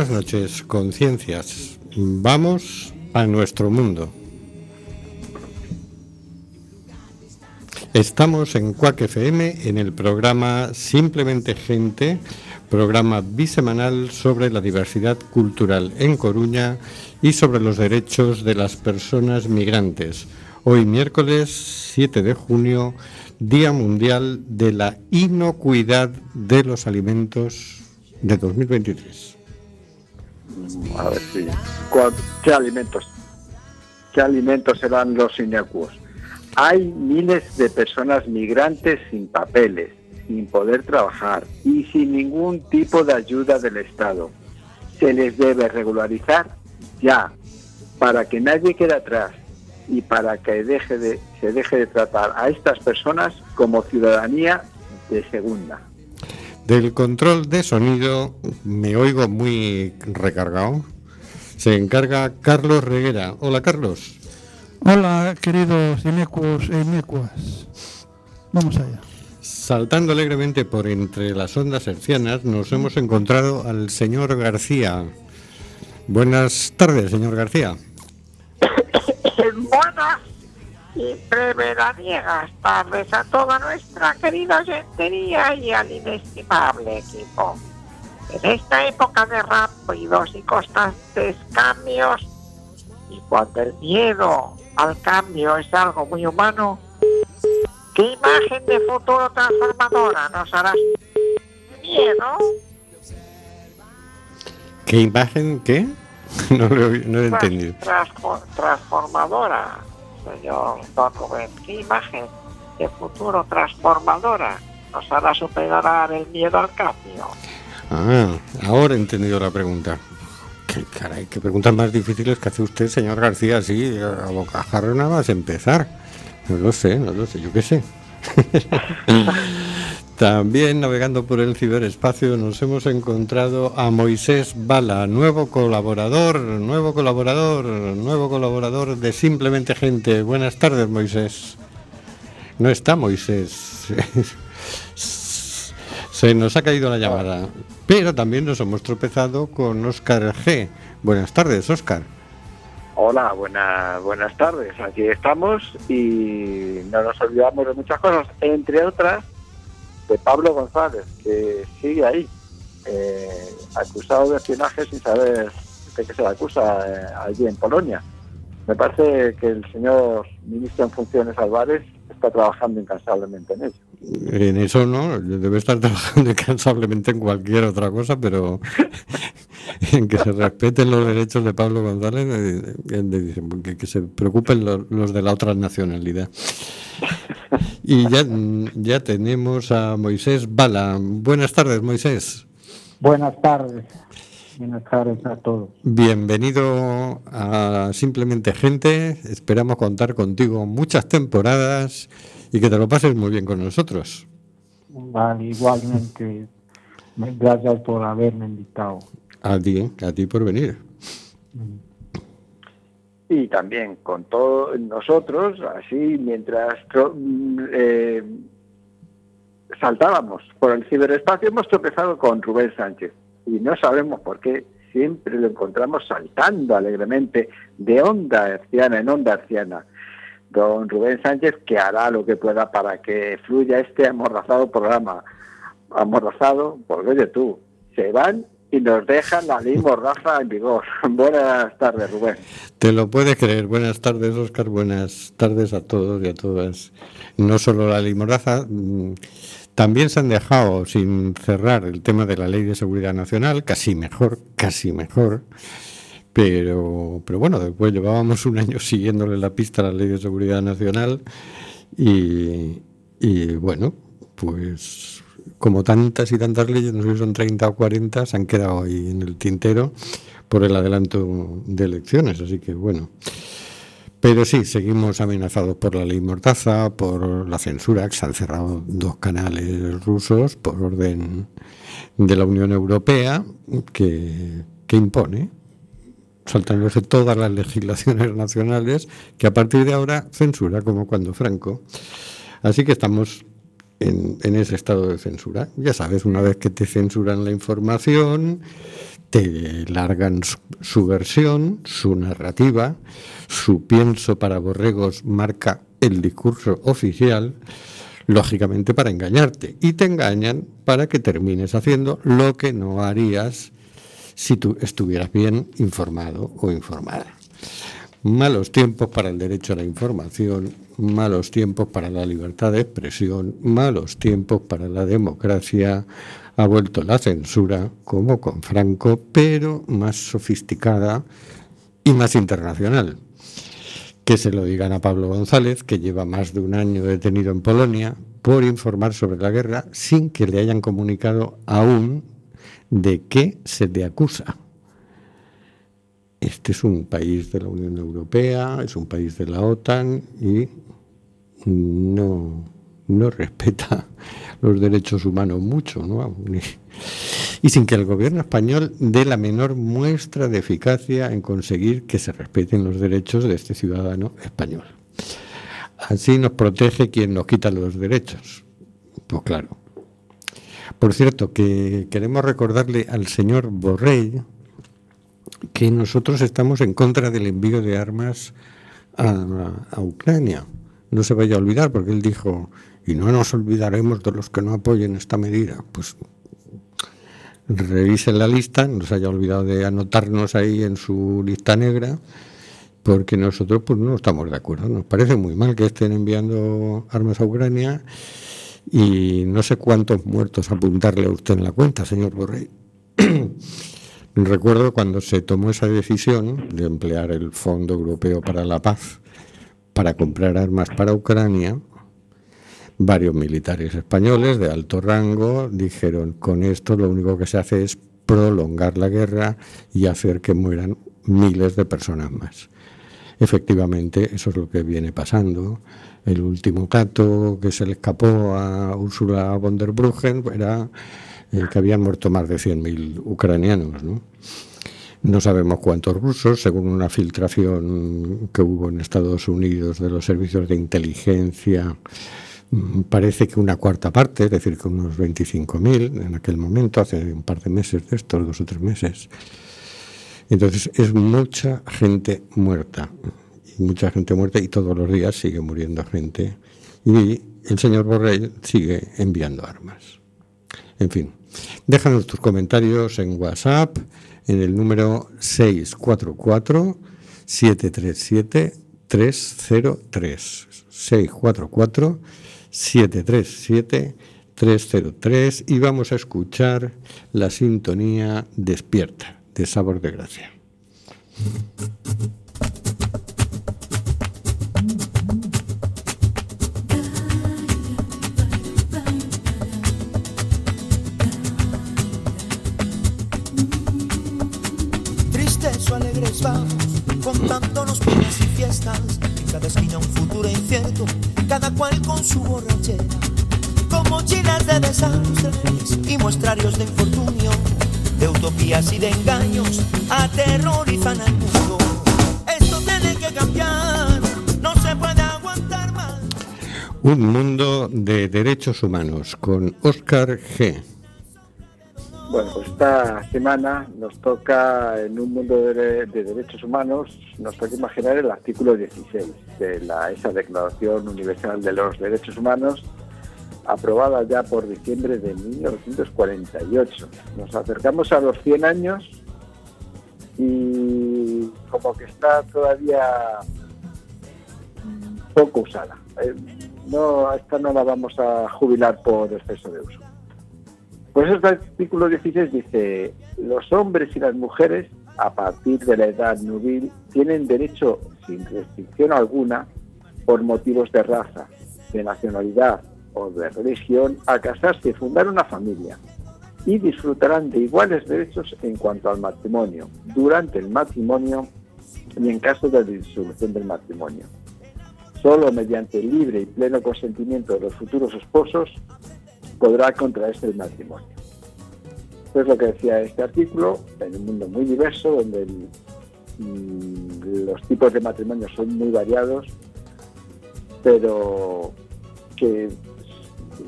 Buenas noches, conciencias. Vamos a nuestro mundo. Estamos en Cuac FM en el programa Simplemente Gente, programa bisemanal sobre la diversidad cultural en Coruña y sobre los derechos de las personas migrantes. Hoy miércoles 7 de junio, Día Mundial de la Inocuidad de los Alimentos de 2023. A ver si. ¿Qué alimentos? ¿Qué alimentos serán los inocuos? Hay miles de personas migrantes sin papeles, sin poder trabajar y sin ningún tipo de ayuda del Estado. Se les debe regularizar ya, para que nadie quede atrás y para que deje de, se deje de tratar a estas personas como ciudadanía de segunda. Del control de sonido me oigo muy recargado. Se encarga Carlos Reguera. Hola Carlos. Hola queridos inecuos e inecuas. Vamos allá. Saltando alegremente por entre las ondas hercianas, nos hemos encontrado al señor García. Buenas tardes, señor García. Buenas y preveraniegas tardes a toda nuestra querida gentería y al inestimable equipo. En esta época de rápidos y constantes cambios, y cuando el miedo al cambio es algo muy humano, ¿qué imagen de futuro transformadora nos hará miedo? ¿Qué imagen qué? No lo, no lo he entendido. Transfo- transformadora, señor Don Rubén. ¿Qué imagen de futuro transformadora nos hará superar el miedo al cambio? Ah, ahora he entendido la pregunta. Qué caray, qué preguntas más difíciles que hace usted, señor García, así, a bocajarro nada más empezar. No lo sé, no lo sé, yo qué sé. También navegando por el ciberespacio nos hemos encontrado a Moisés Bala, nuevo colaborador, nuevo colaborador, nuevo colaborador de Simplemente Gente. Buenas tardes, Moisés. No está Moisés. Se nos ha caído la llamada. Pero también nos hemos tropezado con Óscar G. Buenas tardes, Óscar. Hola, buena, buenas tardes. Aquí estamos y no nos olvidamos de muchas cosas, entre otras de Pablo González, que sigue ahí, eh, acusado de espionaje sin saber de qué se le acusa eh, allí en Polonia. Me parece que el señor ministro en funciones Álvarez está trabajando incansablemente en ello. En eso no, debe estar trabajando incansablemente en cualquier otra cosa, pero en que se respeten los derechos de Pablo González, eh, que, que se preocupen lo- los, de la otra nacionalidad. Y ya, ya tenemos a Moisés Bala. Buenas tardes, Moisés. Buenas tardes. Buenas tardes a todos. Bienvenido a Simplemente Gente. Esperamos contar contigo muchas temporadas y que te lo pases muy bien con nosotros. Vale, igualmente. Gracias por haberme invitado. A ti, a ti por venir. Y también con todos nosotros, así mientras mm, eh, saltábamos por el ciberespacio, hemos tropezado con Rubén Sánchez y no sabemos por qué siempre lo encontramos saltando alegremente de onda herciana en onda herciana. Don Rubén Sánchez que hará lo que pueda para que fluya este amordazado programa. Amordazado, porque oye tú, se van y nos dejan la ley mordaza en vigor. Buenas tardes, Rubén. Te lo puedes creer. Buenas tardes, Oscar. Buenas tardes a todos y a todas. No solo la ley Mordaza, mm, también se han dejado sin cerrar el tema de la ley de seguridad nacional, casi mejor, casi mejor. Pero, pero bueno, después llevábamos un año siguiéndole la pista a la ley de seguridad nacional y, y bueno, pues como tantas y tantas leyes, no sé si son 30 o 40, se han quedado ahí en el tintero por el adelanto de elecciones, así que bueno. Pero sí, seguimos amenazados por la ley Mortaza, por la censura, que se han cerrado dos canales rusos por orden de la Unión Europea, que, que impone, saltándose todas las legislaciones nacionales, que a partir de ahora censura, como cuando Franco. Así que estamos en, en ese estado de censura. Ya sabes, una vez que te censuran la información, te largan su, su versión, su narrativa, su pienso para borregos marca el discurso oficial, lógicamente para engañarte. Y te engañan para que termines haciendo lo que no harías si tú estuvieras bien informado o informada. Malos tiempos para el derecho a la información, malos tiempos para la libertad de expresión, malos tiempos para la democracia. Ha vuelto la censura, como con Franco, pero más sofisticada y más internacional. Que se lo digan a Pablo González, que lleva más de un año detenido en Polonia por informar sobre la guerra sin que le hayan comunicado aún de qué se le acusa. Este es un país de la Unión Europea, es un país de la OTAN y no, no respeta los derechos humanos mucho, ¿no? Y sin que el gobierno español dé la menor muestra de eficacia en conseguir que se respeten los derechos de este ciudadano español. Así nos protege quien nos quita los derechos. Pues claro. Por cierto, que queremos recordarle al señor Borrell, que nosotros estamos en contra del envío de armas a, a, Ucrania. No se vaya a olvidar, porque él dijo, y no nos olvidaremos de los que no apoyen esta medida. Pues revisen la lista, no se haya olvidado de anotarnos ahí en su lista negra, porque nosotros pues no estamos de acuerdo. Nos parece muy mal que estén enviando armas a Ucrania y no sé cuántos muertos apuntarle a usted en la cuenta, señor Borrell. Recuerdo cuando se tomó esa decisión de emplear el Fondo Europeo para la Paz para comprar armas para Ucrania, varios militares españoles de alto rango dijeron, con esto lo único que se hace es prolongar la guerra y hacer que mueran miles de personas más. Efectivamente, eso es lo que viene pasando. El último caso que se le escapó a Ursula von der Bruggen era eh, que habían muerto más de 100.000 ucranianos. ¿no? No sabemos cuántos rusos, según una filtración que hubo en Estados Unidos de los servicios de inteligencia, mm, parece que una cuarta parte, es decir, que unos 25.000 en aquel momento, hace un par de meses de estos, dos o tres meses. Entonces es mucha gente muerta, y mucha gente muerta y todos los días sigue muriendo gente. Y el señor Borrell sigue enviando armas. En fin, déjanos tus comentarios en WhatsApp en el número 644 737 303 644 737 303 y vamos a escuchar la sintonía despierta de Sabor de Gracia. Vamos, contándonos penas y fiestas, cada esquina un futuro incierto, cada cual con su borrachera, como mochilas de desastres y muestrarios de infortunio, de utopías y de engaños, aterrorizan al mundo. Esto tiene que cambiar, no se puede aguantar más. Un mundo de derechos humanos con Oscar G. Bueno, pues esta semana nos toca, en un mundo de, de, derechos humanos, nos toca imaginar el artículo 16 de la, esa Declaración Universal de los Derechos Humanos, aprobada ya por diciembre de 1948. Nos acercamos a los 100 años y como que está todavía poco usada. Eh, no, esta no la vamos a jubilar por exceso de uso. Pues este artículo 16 dice, los hombres y las mujeres a partir de la edad nubil tienen derecho sin restricción alguna por motivos de raza, de nacionalidad o de religión a casarse y fundar una familia y disfrutarán de iguales derechos en cuanto al matrimonio, durante el matrimonio y en caso de disolución del matrimonio. Solo mediante el libre y pleno consentimiento de los futuros esposos podrá contraerse el matrimonio. Esto es lo que decía este artículo, en un mundo muy diverso, donde mm, los tipos de matrimonio son muy variados, pero que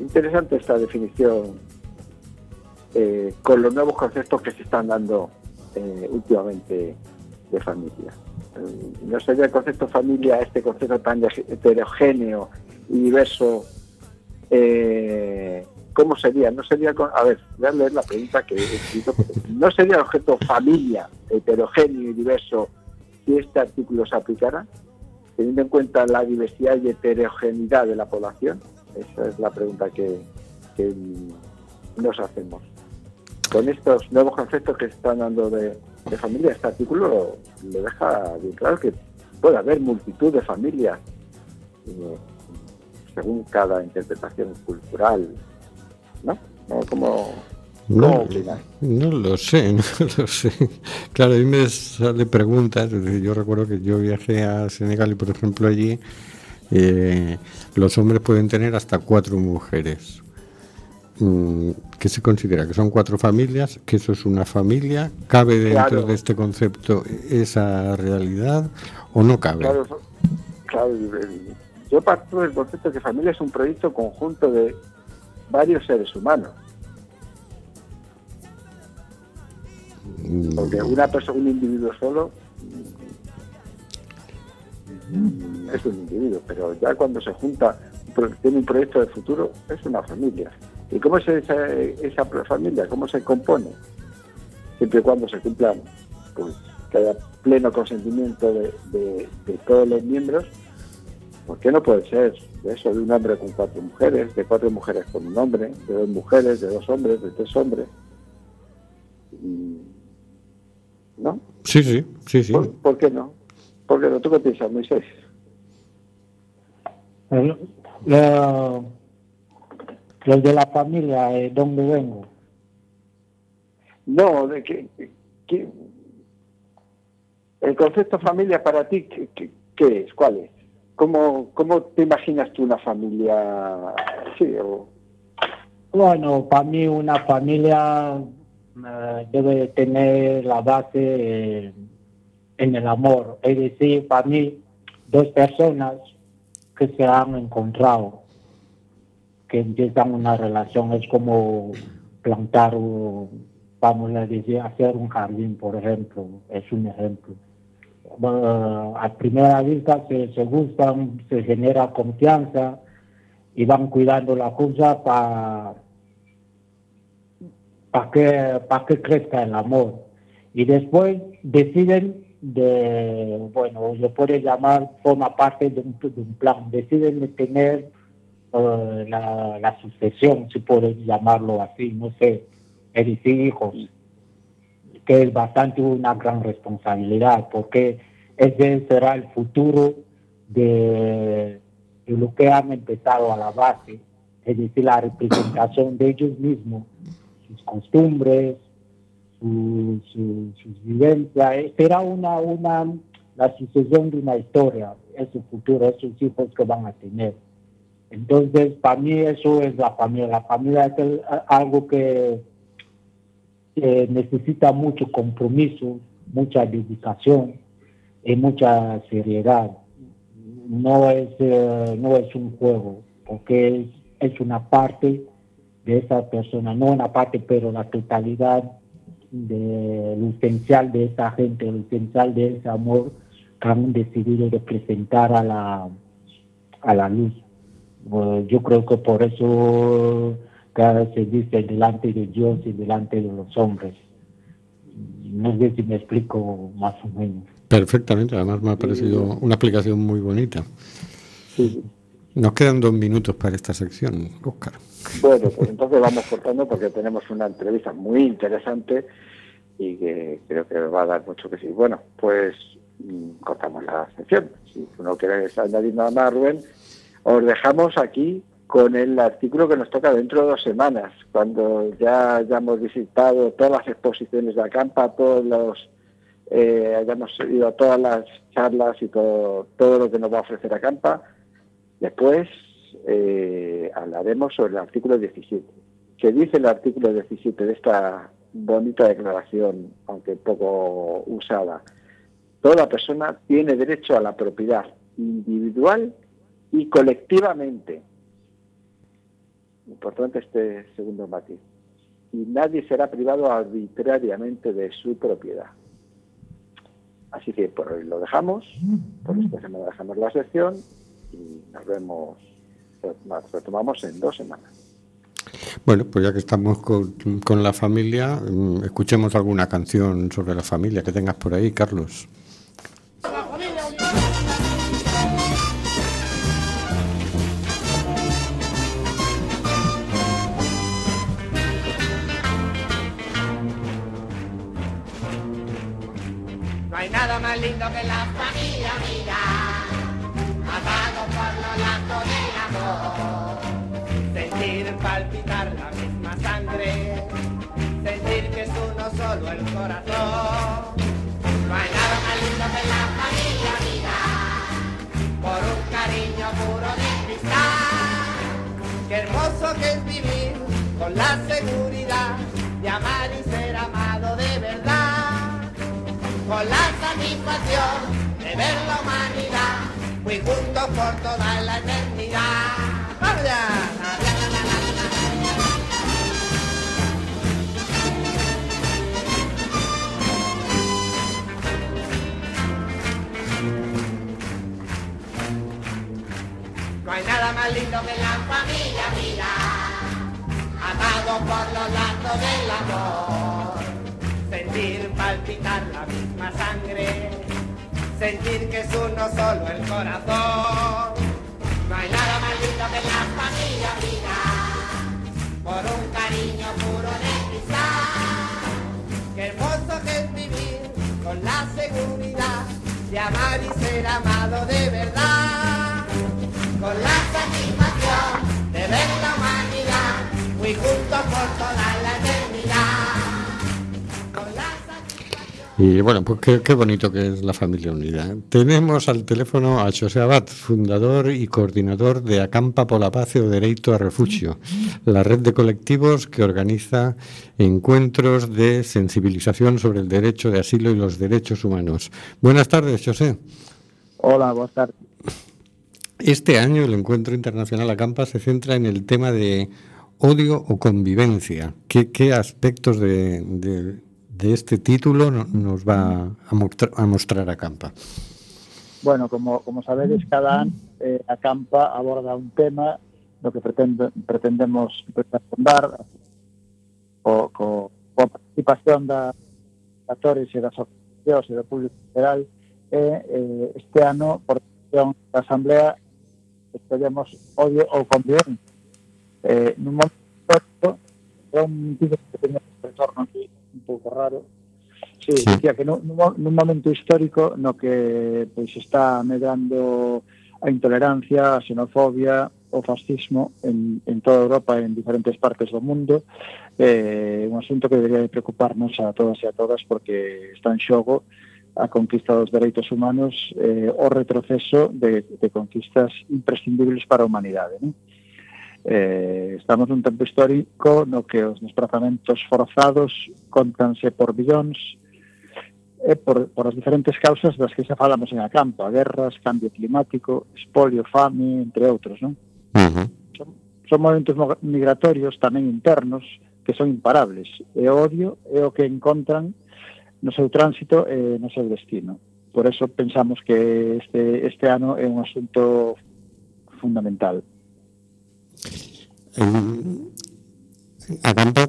interesante esta definición eh, con los nuevos conceptos que se están dando eh, últimamente de familia. Eh, no sería el concepto familia este concepto tan heterogéneo y diverso. ¿Cómo sería? No sería, a ver, voy a leer la pregunta que he escrito. ¿No sería objeto familia heterogéneo y diverso si este artículo se aplicara? Teniendo en cuenta la diversidad y heterogeneidad de la población. Esa es la pregunta que nos hacemos con estos nuevos conceptos que están dando de, familia, este artículo le deja bien claro que puede haber multitud de familias eh, según cada interpretación cultural, ¿no? Como, no, no, lo sé, no lo sé. Claro, a mí me sale preguntas. Yo recuerdo que yo viajé a Senegal y, por ejemplo, allí eh, los hombres pueden tener hasta cuatro mujeres. Mm, ¿Qué se considera? ¿Que son cuatro familias? ¿Que eso es una familia? ¿Cabe dentro de este concepto esa realidad o no cabe? Claro, claro, yo parto del concepto de que familia es un proyecto conjunto de varios seres humanos. Mm. Porque una persona, un individuo solo mm, es un individuo, pero ya cuando se junta, tiene un proyecto de futuro, es una familia. ¿Y cómo es esa, esa familia? ¿Cómo se compone? Siempre y cuando se cumplan, pues que haya pleno consentimiento de, todos los miembros, ¿por qué no puede ser de eso, de un hombre con cuatro mujeres, de cuatro mujeres con un hombre, de dos mujeres, de dos hombres, de tres hombres? ¿No? Sí, sí, sí, sí. ¿Por, qué no? ¿Por qué no? ¿Tú qué piensas, Moisés? La los de la familia, ¿de dónde vengo? No, de que, el concepto familia para ti, ¿qué, es? ¿Cuál es? ¿Cómo, ¿Cómo te imaginas tú una familia? Sí, Bueno, para mí una familia eh, debe tener la base en el amor. Es decir, para mí, dos personas que se han encontrado que empiezan una relación, es como plantar, vamos a decir, hacer un jardín, por ejemplo, es un ejemplo. A primera vista se, se gustan, se genera confianza y van cuidando la cosa para para que, para que crezca el amor. Y después deciden de, bueno, se puede llamar, forma parte de un, de un plan, deciden tener eh, la, sucesión, si puedes llamarlo así, no sé, es decir, hijos, que es bastante una gran responsabilidad, porque ese será el futuro de, lo que han empezado a la base, es decir, la representación de ellos mismos, sus costumbres, sus vivencias, será una, una, la sucesión de una historia, es su futuro, esos hijos que van a tener. Entonces, para mí eso es la familia. La familia es algo que, necesita mucho compromiso, mucha dedicación y mucha seriedad. No es, eh, no es un juego, porque es, una parte de esa persona, no una parte, pero la totalidad de lo esencial de esa gente, lo esencial de ese amor que han decidido representar a la, a la luz yo creo que por eso cada vez se dice delante de Dios y delante de los hombres. No sé si me explico más o menos. Perfectamente, además me ha parecido una aplicación muy bonita. Nos quedan dos minutos para esta sección, Oscar. Bueno, pues entonces vamos cortando porque tenemos una entrevista muy interesante y que creo que va a dar mucho que sí. Bueno, pues mm, cortamos la sección. Si tú no quieres añadir nada más, Rubén, os dejamos aquí con el artículo que nos toca dentro de dos semanas, cuando ya hayamos visitado todas las exposiciones de Acampa, todos los eh, hayamos ido a todas las charlas y todo, todo lo que nos va a ofrecer Acampa. Después eh, hablaremos sobre el artículo 17. ¿Qué dice el artículo 17 de esta bonita declaración, aunque poco usada? Toda persona tiene derecho a la propiedad individual y colectivamente Importante este segundo matiz. Y nadie será privado arbitrariamente de su propiedad. Así que por hoy lo dejamos, por esta semana dejamos la sección y nos vemos, retomamos en dos semanas. Bueno, pues ya que estamos con, con la familia, mm, escuchemos alguna canción sobre la familia que tengas por ahí, Carlos. No hay nada más lindo que la familia mira, atado por los lazos del amor. Sentir palpitar la misma sangre, sentir que es uno solo el corazón. No hay nada más lindo que la familia mira, por un cariño puro de cristal. Qué hermoso que es vivir con la seguridad de amar y con la satisfacción de ver la humanidad muy juntos por toda la eternidad. ¡Vamos! No hay nada más lindo que la familia, mira, atado por los lazos del amor sentir palpitar la sangre, sentir que es uno solo el corazón. No hay nada más lindo que la familia vida, por un cariño puro de cristal. Qué hermoso que es vivir con la seguridad de amar y ser amado de verdad, con la satisfacción de ver la humanidad muy juntos por toda la. Y bueno, pues qué, qué, bonito que es la familia unida. Tenemos al teléfono a José Abad, fundador y coordinador de Acampa por la Paz o Derecho a Refugio, la red de colectivos que organiza encuentros de sensibilización sobre el derecho de asilo y los derechos humanos. Buenas tardes, José. Hola, buenas tardes. Este año el encuentro internacional Acampa se centra en el tema de odio o convivencia. ¿Qué, qué aspectos de, de de este título nos va a, mostra, a mostrar a campa? Bueno, como, como sabedes, cada ano eh, a campa aborda un tema do que pretende, pretendemos responder co, co, co participación da actores e das asociacións e do público general e eh, este ano por decisión da Asamblea escollemos odio ou convivencia eh, nun momento é un tipo que teña retorno aquí un pouco raro. Sí, sí. Decía que nun, nun momento histórico no que pois está medrando a intolerancia, a xenofobia, o fascismo en, en toda Europa e en diferentes partes do mundo eh, un asunto que debería de preocuparnos a todas e a todas porque está en xogo a conquista dos dereitos humanos eh, o retroceso de, de conquistas imprescindibles para a humanidade. Non? Eh, estamos nun tempo histórico no que os desplazamentos forzados contanse por billóns e por, por as diferentes causas das que xa falamos en a campo, a guerras, cambio climático, espolio, fame, entre outros, non? Uh -huh. son, son movimentos migratorios tamén internos que son imparables e o odio é o que encontran no seu tránsito e no seu destino. Por eso pensamos que este, este ano é un asunto fundamental. Acampa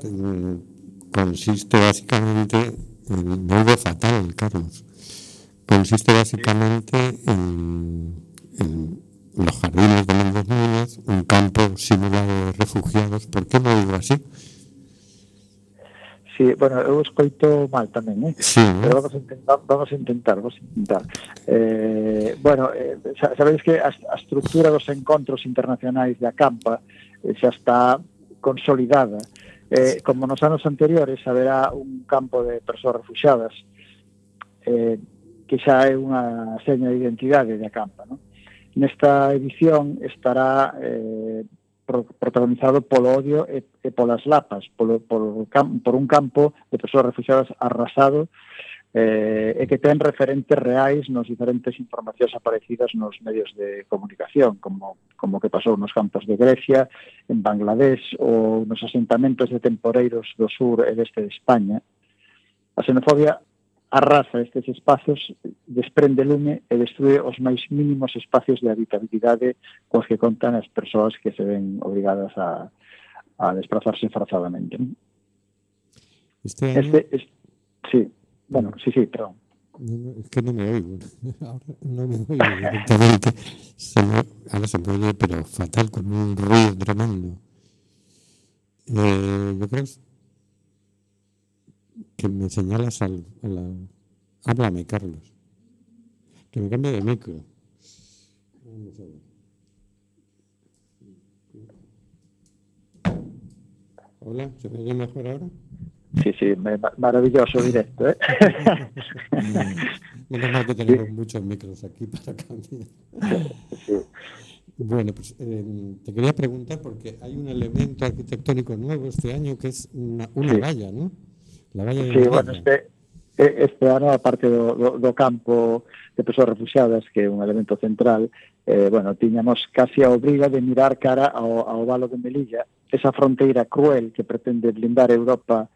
consiste básicamente, en, me oigo fatal, Carlos, consiste básicamente en, los jardines de Méndez Núñez, un campo simulado de refugiados. ¿Por qué me oigo así? Sí, bueno, eu escoito mal tamén, eh? Sí, eh? Pero vamos a intentar, vamos a intentar, vamos a intentar. Eh, bueno, eh, sabedes que a, a estructura dos encontros internacionais de Acampa eh, xa está consolidada. Eh, como nos anos anteriores, haberá un campo de persoas refugiadas eh, que xa é unha seña de identidade de Acampa. non? Nesta edición estará eh, protagonizado polo odio e, e polas lapas, polo, polo, por un campo de persoas refugiadas arrasado eh, e que ten referentes reais nos diferentes informacións aparecidas nos medios de comunicación, como, como que pasou nos campos de Grecia, en Bangladesh ou nos asentamentos de temporeiros do sur e deste de España. A xenofobia arrasa estes espazos, desprende lume e destrue os máis mínimos espacios de habitabilidade cos que contan as persoas que se ven obrigadas a, a desplazarse forzadamente. Este, año... este, es, sí, bueno, sí, sí, perdón. Es que non me oigo. Ahora non me oigo directamente. se me, ahora se me oye, pero fatal, con un ruido tremendo. Eh, yo creo que me señalas al, a la... Háblame, Carlos. Que me cambie de micro. Vamos a ver. Hola, ¿se me oye mejor ahora? Sí, sí, maravilloso directo. ¿eh? Menos mal que tenemos sí. muchos micros aquí para cambiar. Sí. Bueno, pues eh, te quería preguntar porque hay un elemento arquitectónico nuevo este año que es una, una Sí. valla, ¿no? La Valla de sí, bueno, este, este ano, a parte do, do, do campo de persoas refugiadas, que é un elemento central, eh, bueno, tiñamos casi a obriga de mirar cara ao, ao valo de Melilla, esa fronteira cruel que pretende blindar Europa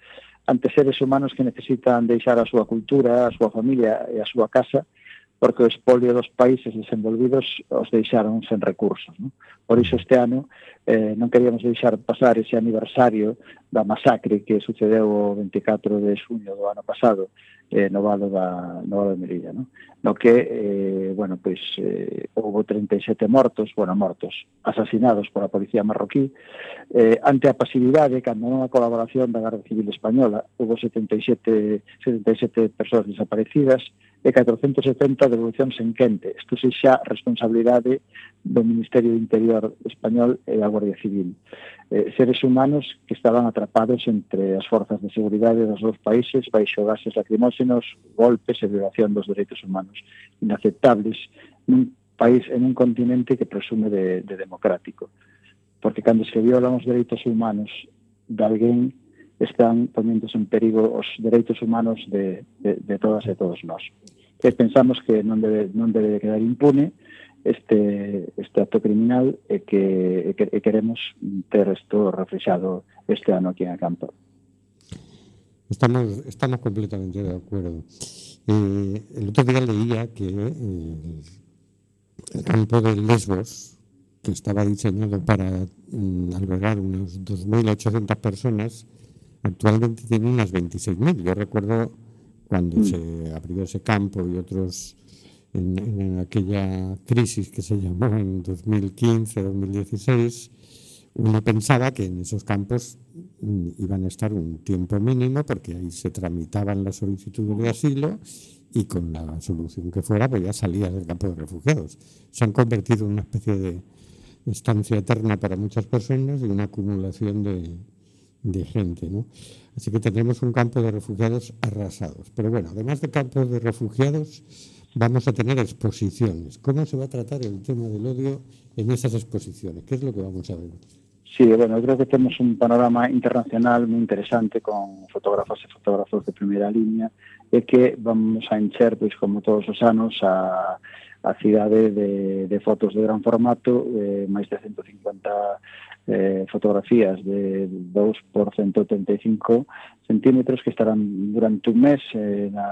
ante seres humanos que necesitan deixar a súa cultura, a súa familia e a súa casa, porque o espolio dos países desenvolvidos os deixaron sen recursos. Non? Por iso este ano eh, non queríamos deixar pasar ese aniversario da masacre que sucedeu o 24 de xuño do ano pasado eh, no valo da no valo de Melilla, non? No que eh, bueno, pois eh, houve 37 mortos, bueno, mortos, asasinados pola policía marroquí, eh, ante a pasividade cando non a colaboración da Garda Civil española, houve 77 77 persoas desaparecidas, e 470 devolucións en quente. Isto se xa responsabilidade do Ministerio do Interior Español e da Guardia Civil. Eh, seres humanos que estaban atrapados entre as forzas de seguridade dos dous países baixo gases lacrimóxenos, golpes e violación dos dereitos humanos inaceptables nun país en un continente que presume de, de democrático. Porque cando se violan os dereitos humanos de alguén están poniéndose en perigo os dereitos humanos de, de, de todas e todos nós. E pensamos que non debe, non debe quedar impune este, este acto criminal e que, e que e queremos ter isto reflexado este ano aquí en a campo. Estamos, estamos completamente de acuerdo. Eh, el otro día leía que eh, el campo de Lesbos, que estaba diseñado para mm, albergar unas 2.800 personas, actualmente tiene unas 26.000. Yo recuerdo cuando Mm. se abrió ese campo y otros en, en aquella crisis que se llamó en 2015-2016, uno pensaba que en esos campos mm, iban a estar un tiempo mínimo porque ahí se tramitaban las solicitudes de asilo y con la solución que fuera pues ya salías del campo de refugiados. Se han convertido en una especie de estancia eterna para muchas personas y una acumulación de, de gente. ¿no? Así que tendremos un campo de refugiados arrasados. Pero bueno, además de campos de refugiados, vamos a tener exposiciones. ¿Cómo se va a tratar el tema del odio en esas exposiciones? ¿Qué es lo que vamos a ver? Sí, bueno, yo creo que tenemos un panorama internacional muy interesante con fotógrafos e fotógrafos de primeira línea e que vamos a encher, pois, como todos os anos, a, a cidade de, de fotos de gran formato, eh, máis de 150 eh, fotografías de 2 por 135 centímetros que estarán durante un mes eh, na,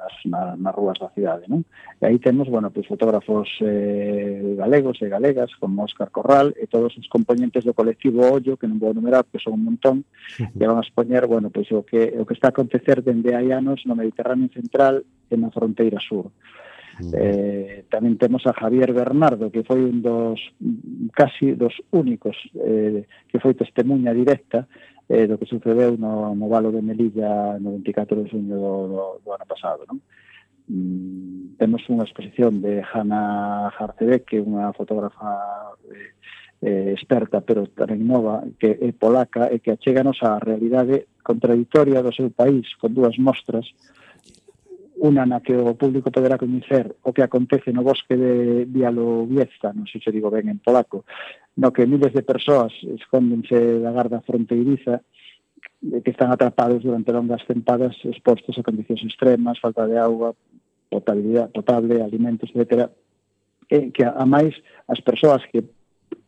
nas, na, nas rúas da cidade. Non? E aí temos bueno, pues, fotógrafos eh, galegos e galegas, como Óscar Corral, e todos os componentes do colectivo Ollo, que non vou numerar, que son un montón, que van a expoñer bueno, pues, o, que, o que está a acontecer dende hai anos no Mediterráneo Central e na fronteira sur. Eh, tamén temos a Javier Bernardo, que foi un dos casi dos únicos eh, que foi testemunha directa eh, do que sucedeu no, no Valo de Melilla no 24 de xuño do, do, do ano pasado. Non? Mm, temos unha exposición de Hanna Jarcebec, que é unha fotógrafa eh, eh, experta, pero tamén nova, que é polaca e que achéganos á realidade contradictoria do seu país con dúas mostras Una na que o público poderá coñecer o que acontece no bosque de Bialobiezka, non sei se digo ben en polaco, no que miles de persoas escóndense da garda fronteiriza eh, que están atrapados durante longas tempadas expostos a condicións extremas, falta de auga, potabilidade, potable, alimentos, etc. E que a máis as persoas que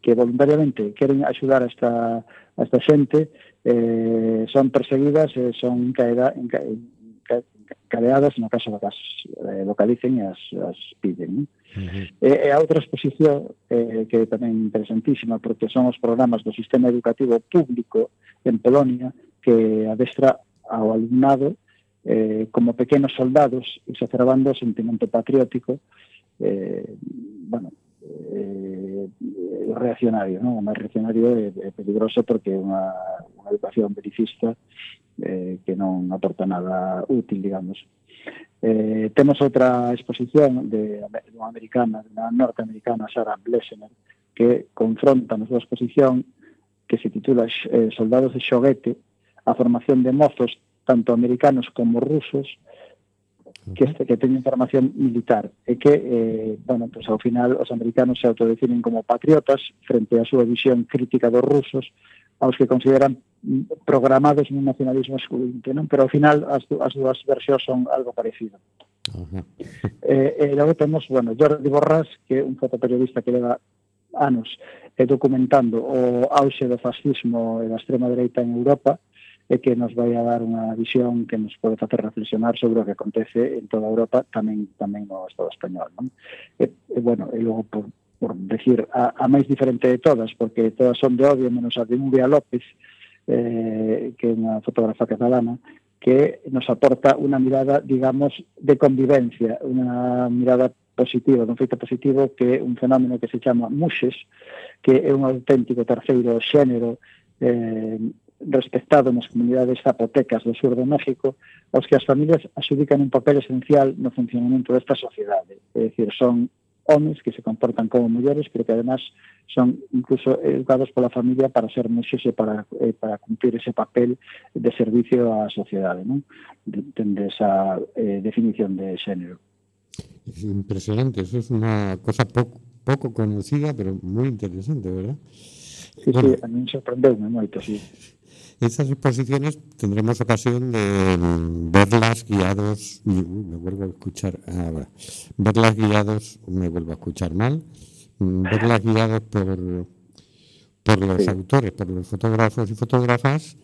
que voluntariamente queren axudar a esta, a esta xente eh, son perseguidas e eh, son encaeda, enca, cadeadas no caso das eh, localicen e as, as piden. Uh -huh. E, e a outra exposición eh, que tamén interesantísima porque son os programas do sistema educativo público en Polonia que adestra ao alumnado eh, como pequenos soldados exacerbando o sentimento patriótico eh, bueno, eh, reaccionario, non? máis reaccionario é, é peligroso porque é unha, unha educación belicista eh, que non aporta nada útil, digamos. Eh, temos outra exposición de, de unha americana, de unha norteamericana, Sarah Blesener, que confronta na súa exposición que se titula eh, Soldados de Xoguete, a formación de mozos, tanto americanos como rusos, que, este, que teñen formación militar e que, eh, bueno, pues ao final os americanos se autodefinen como patriotas frente á súa visión crítica dos rusos aos que consideran programados nun nacionalismo excluyente, non? Pero ao final as, as dúas versións son algo parecido. Uh -huh. eh, e logo temos, bueno, Jordi Borras, que é un fotoperiodista que leva anos eh, documentando o auxe do fascismo e da extrema dereita en Europa, e que nos vai a dar unha visión que nos pode facer reflexionar sobre o que acontece en toda Europa, tamén tamén no Estado español. Non? E, e bueno, e logo por, por decir, a, a máis diferente de todas, porque todas son de odio, menos a de Nuria López, eh, que é unha fotógrafa catalana, que nos aporta unha mirada, digamos, de convivencia, unha mirada positiva, dun feito positivo, que é un fenómeno que se chama muxes, que é un auténtico terceiro xénero eh, respectado nas comunidades zapotecas do sur de México, aos que as familias asudican un papel esencial no funcionamento desta sociedade. É dicir, son homes que se comportan como mulleres, pero que además son incluso educados pola familia para ser muxes e para, eh, para cumplir ese papel de servicio á sociedade, non? Dende esa eh, definición de xénero. Es impresionante, eso es una cosa poco, poco conocida, pero muy interesante, ¿verdad? Sí, bueno, sí, a mí sorprendeu moito, sí. Estas exposiciones tendremos ocasión de verlas guiados, me vuelvo a escuchar ahora, verlas guiados, me vuelvo a escuchar mal, verlas guiados por, por los sí. autores, por los fotógrafos y fotógrafas,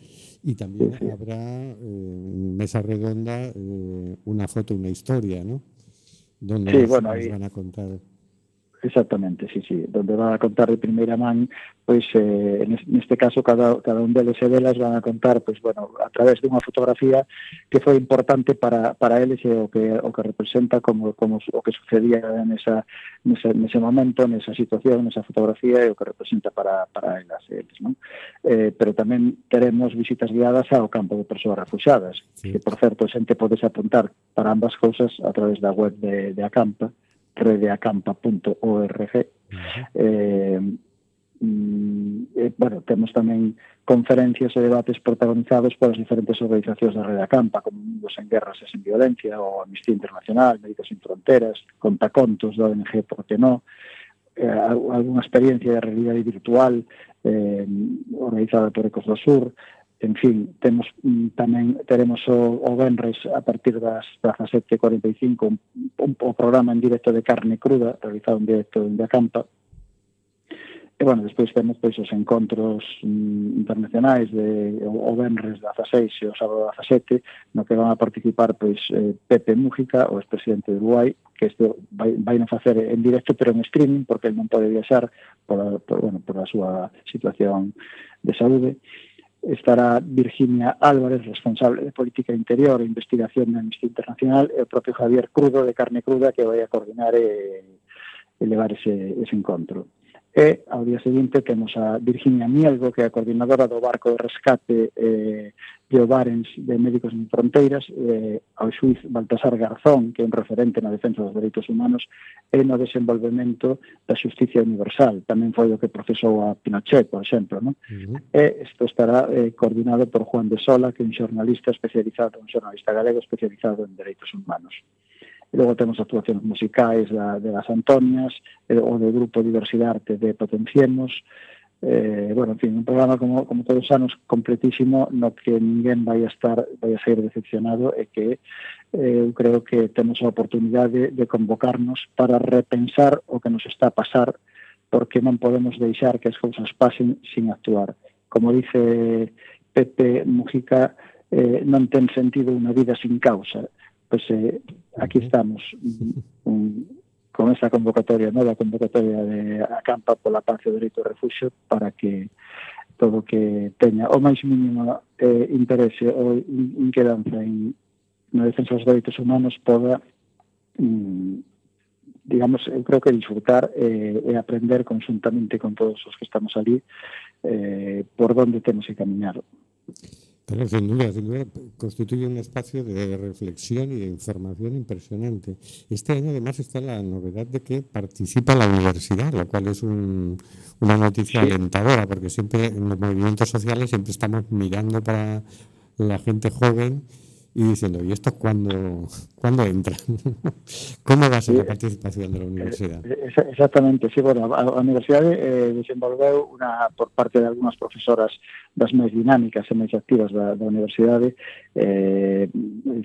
y también sí, sí. habrá eh, mesa redonda eh, una foto, una historia, ¿no? Donde sí, bueno, van a contar. Exactamente, sí, sí, donde van a contar de primeira man, pois eh, neste caso cada, cada un deles e delas van a contar, pois bueno, a través dunha fotografía que foi importante para, para eles e o que o que representa como como o que sucedía nesa nese, nese momento, nesa situación, nesa fotografía e o que representa para para elas e eles, non? Eh, pero tamén teremos visitas guiadas ao campo de persoas refugiadas, sí. que por certo xente podes apuntar para ambas cousas a través da web de de Acampa. Uh redeacampa.org. Uh -huh. eh, mm, eh bueno, temos tamén conferencias e debates protagonizados polas diferentes organizacións da Rede Acampa, como Mundos en Guerras e Sen Violencia, ou Amnistía Internacional, Médicos Sin Fronteras, Contacontos da ONG Porque No, eh, algunha experiencia de realidade virtual eh, organizada por Ecos do Sur, en fin, temos mm, tamén teremos o, o Benres a partir das 17.45 un, un, o programa en directo de carne cruda, realizado en directo en Acampa. E, bueno, despois temos pois, os encontros mm, internacionais de o, o Benres 16 e o sábado 17, no que van a participar pois, eh, Pepe Mújica, o expresidente de Uruguai, que isto vai, vai non facer en directo, pero en streaming, porque ele non pode viaxar por, a, por, bueno, por a súa situación de saúde. E estará Virginia Álvarez, responsable de Política Interior e Investigación na Amnistía Internacional, e o propio Javier Crudo, de Carne Cruda, que vai a coordinar e, e levar ese, ese encontro. e ao día seguinte temos a Virginia Mielgo, que é a coordinadora do barco de rescate eh, de Obarens de Médicos Sin Fronteiras, eh, ao xuiz Baltasar Garzón, que é un referente na defensa dos dereitos humanos, e no desenvolvemento da justicia universal. Tamén foi o que procesou a Pinochet, por exemplo. Non? Uh -huh. E isto estará eh, coordinado por Juan de Sola, que é un xornalista especializado, un xornalista galego especializado en dereitos humanos e logo temos actuacións musicais da, de las Antonias, e, ou do Grupo Diversidade Arte de Potenciemos, eh, bueno, en fin, un programa como, como todos os anos completísimo no que ninguén vai estar vai a ser decepcionado e que eh, eu creo que temos a oportunidade de, de convocarnos para repensar o que nos está a pasar porque non podemos deixar que as cousas pasen sin actuar. Como dice Pepe Mujica, eh, non ten sentido unha vida sin causa. Pois eh, aquí estamos un, con esa convocatoria, nova convocatoria de Acampa pola Paz e o Dereito ao Refuxo para que todo que teña o máis mínimo eh, interese ou inquedanza en, na defensa dos dereitos humanos poda mm, digamos, eu creo que disfrutar eh, e aprender conjuntamente con todos os que estamos ali eh, por onde temos que caminar. Pero, sin duda, sin duda, constituye un espacio de reflexión y de información impresionante. Este año, además, está la novedad de que participa la universidad, lo cual es un, una noticia sí. alentadora, porque siempre en los movimientos sociales siempre estamos mirando para la gente joven y diciendo, ¿y esto cuándo, ¿cuándo entra? ¿Cómo va a ser sí, la participación de la universidad? Eh, eh, exactamente, sí, bueno, a, a universidade eh, desenvolveu una, por parte de algunas profesoras das máis dinámicas e máis activas da, da universidade eh,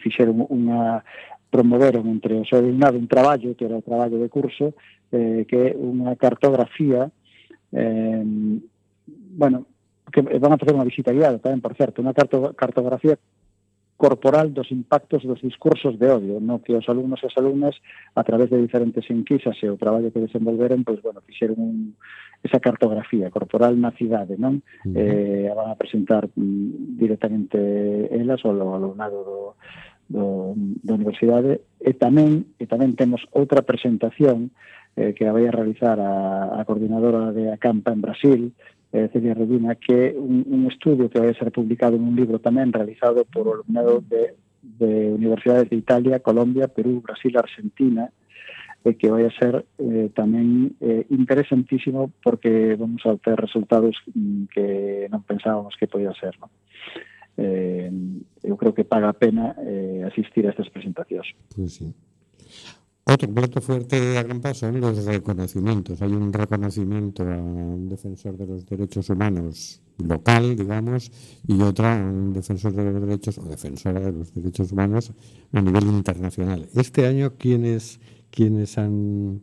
fixeron unha promoveron entre o seu alumnado un traballo, que era o traballo de curso, eh, que é unha cartografía eh, bueno, que eh, van a facer unha visita guiada tamén, por certo, unha cartografía corporal dos impactos dos discursos de odio, no que os alumnos e as alumnas a través de diferentes enquisas e o traballo que desenvolveron, pois bueno, fixeron un, esa cartografía corporal na cidade, non? Uh -huh. Eh, a van a presentar mm, directamente elas ou o alumnado do do, da universidade e tamén e tamén temos outra presentación eh, que a vai a realizar a, a coordinadora de Acampa en Brasil eh, Celia Reduna, que é un, un estudio que vai ser publicado en un libro tamén realizado por alumnado de, de universidades de Italia, Colombia, Perú, Brasil, Argentina, e eh, que vai a ser eh, tamén eh, interesantísimo porque vamos a ter resultados mm, que non pensábamos que podía ser. ¿no? Eh, eu creo que paga a pena eh, asistir a estas presentacións. Pues sí. Otro plato fuerte de Acampa son los reconocimientos. Hay un reconocimiento a un defensor de los derechos humanos local, digamos, y otra a un defensor de los derechos o defensora de los derechos humanos a nivel internacional. Este año, ¿quiénes, quiénes han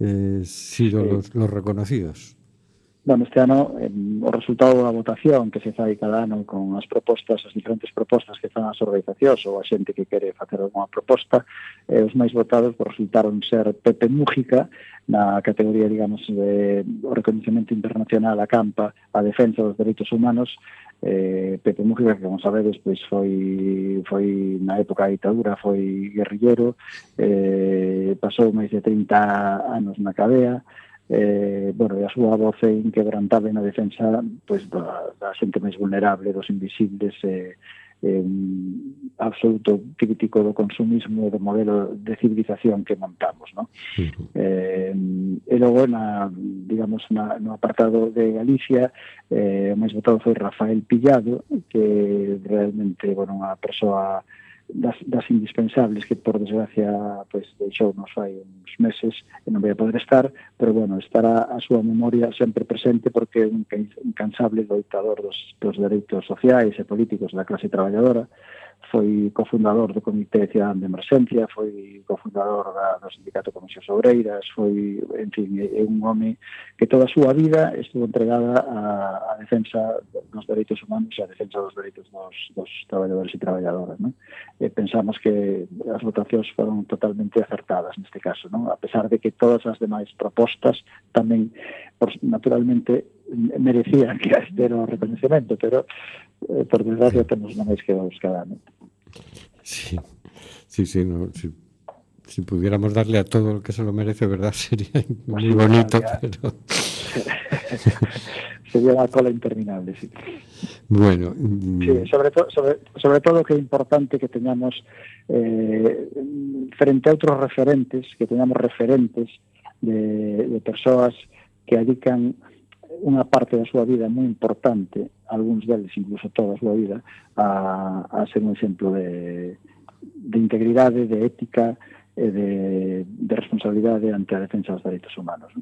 eh, sido los, los reconocidos? Bueno, este ano eh, o resultado da votación que se fai cada ano con as propostas, as diferentes propostas que fan as organizacións ou a xente que quere facer unha proposta, eh, os máis votados resultaron ser Pepe Mújica na categoría, digamos, de o reconocimiento internacional a campa, a defensa dos dereitos humanos, eh, Pepe Mújica, que como sabedes, pois foi, foi na época da ditadura, foi guerrillero, eh, pasou máis de 30 anos na cadea, eh, bueno, e a súa voz é inquebrantable na defensa pois, da, da xente máis vulnerable, dos invisibles, eh, eh, un absoluto crítico do consumismo e do modelo de civilización que montamos. No? Uh -huh. eh, e logo, na, digamos, na, no apartado de Galicia, eh, o máis votado foi Rafael Pillado, que realmente, bueno, unha persoa das, das indispensables que por desgracia pois deixou nos fai uns meses e non vai poder estar, pero bueno, estará a súa memoria sempre presente porque é un incansable doitador dos, dos dereitos sociais e políticos da clase traballadora foi cofundador do Comité Cidadán de Emerxencia, foi cofundador da, do Sindicato Comisións Obreiras, foi, en fin, é un home que toda a súa vida estuvo entregada á, a defensa dos dereitos humanos e á defensa dos dereitos dos, dos traballadores e traballadoras. Non? E pensamos que as votacións foron totalmente acertadas neste caso, non? a pesar de que todas as demais propostas tamén, por, naturalmente, merecían que ter o reconocimento, pero eh, por desgracia temos máis que dos cada ano. Sí, sí, sí, no, si, si pudiéramos darle a todo lo que se lo merece, ¿verdad? Sería muy sí, bonito, sería, pero... sería una cola interminable, sí. Bueno. Sí, sobre, to, sobre, sobre todo que é importante que teñamos eh, frente a outros referentes, que teñamos referentes de, de persoas que adican unha parte da súa vida moi importante, algúns deles incluso toda a súa vida, a, ser un exemplo de, de integridade, de ética e de, de responsabilidade ante a defensa dos dereitos humanos.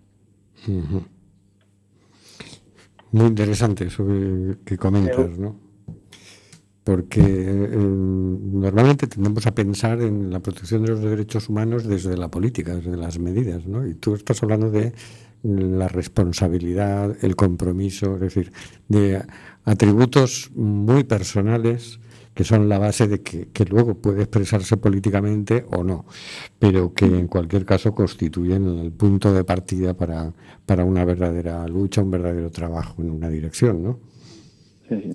Muy interesante eso que, comentas, ¿no? Porque eh, normalmente tendemos a pensar en la protección de los derechos humanos desde la política, desde las medidas, ¿no? Y tú estás hablando de la responsabilidad, el compromiso, es decir, de atributos muy personales que son la base de que, luego puede expresarse políticamente o no, pero que en cualquier caso constituyen el punto de partida para, para una verdadera lucha, un verdadero trabajo en una dirección, ¿no? Sí,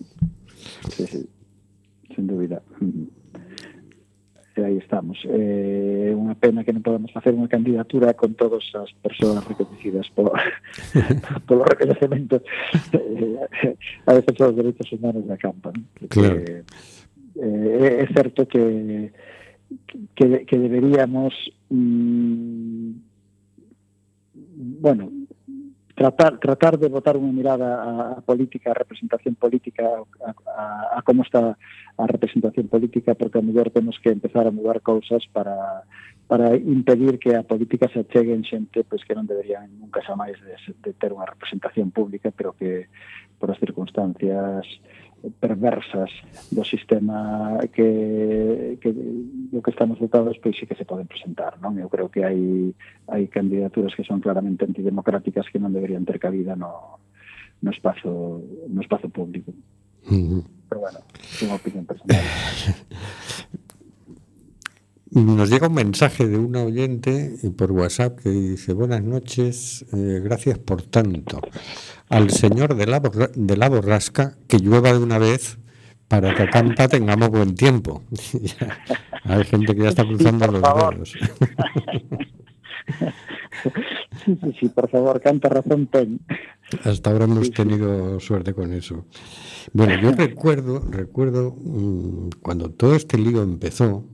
sí, sí, sin duda. e aí estamos. Eh, é eh, unha pena que non podamos facer unha candidatura con todas as persoas reconhecidas por, polo reconhecimento eh, a defensa dos derechos humanos da campa. ¿no? Claro. Que, eh, é certo que, que, que deberíamos mm, bueno, tratar tratar de botar unha mirada á política, á representación política, a, a, a como está a representación política, porque a mellor temos que empezar a mudar cousas para, para impedir que a política se achegue en xente pois, que non deberían nunca xa máis de, de ter unha representación pública, pero que por as circunstancias perversas do sistema que, que do que estamos dotados, pois sí que se poden presentar, non? Eu creo que hai hai candidaturas que son claramente antidemocráticas que non deberían ter cabida no, no espazo no espazo público. Uh -huh. Pero bueno, é unha opinión personal. Nos llega un mensaje de una oyente por WhatsApp que dice, buenas noches, eh, gracias por tanto. Al señor de la, de la borrasca que llueva de una vez para que acampa tengamos buen tiempo. Hay gente que ya está cruzando los dedos. Sí, sí, sí, por favor, canta razón ten. Hasta ahora hemos tenido suerte con eso. Bueno, yo recuerdo, recuerdo mm, cuando todo este lío empezó,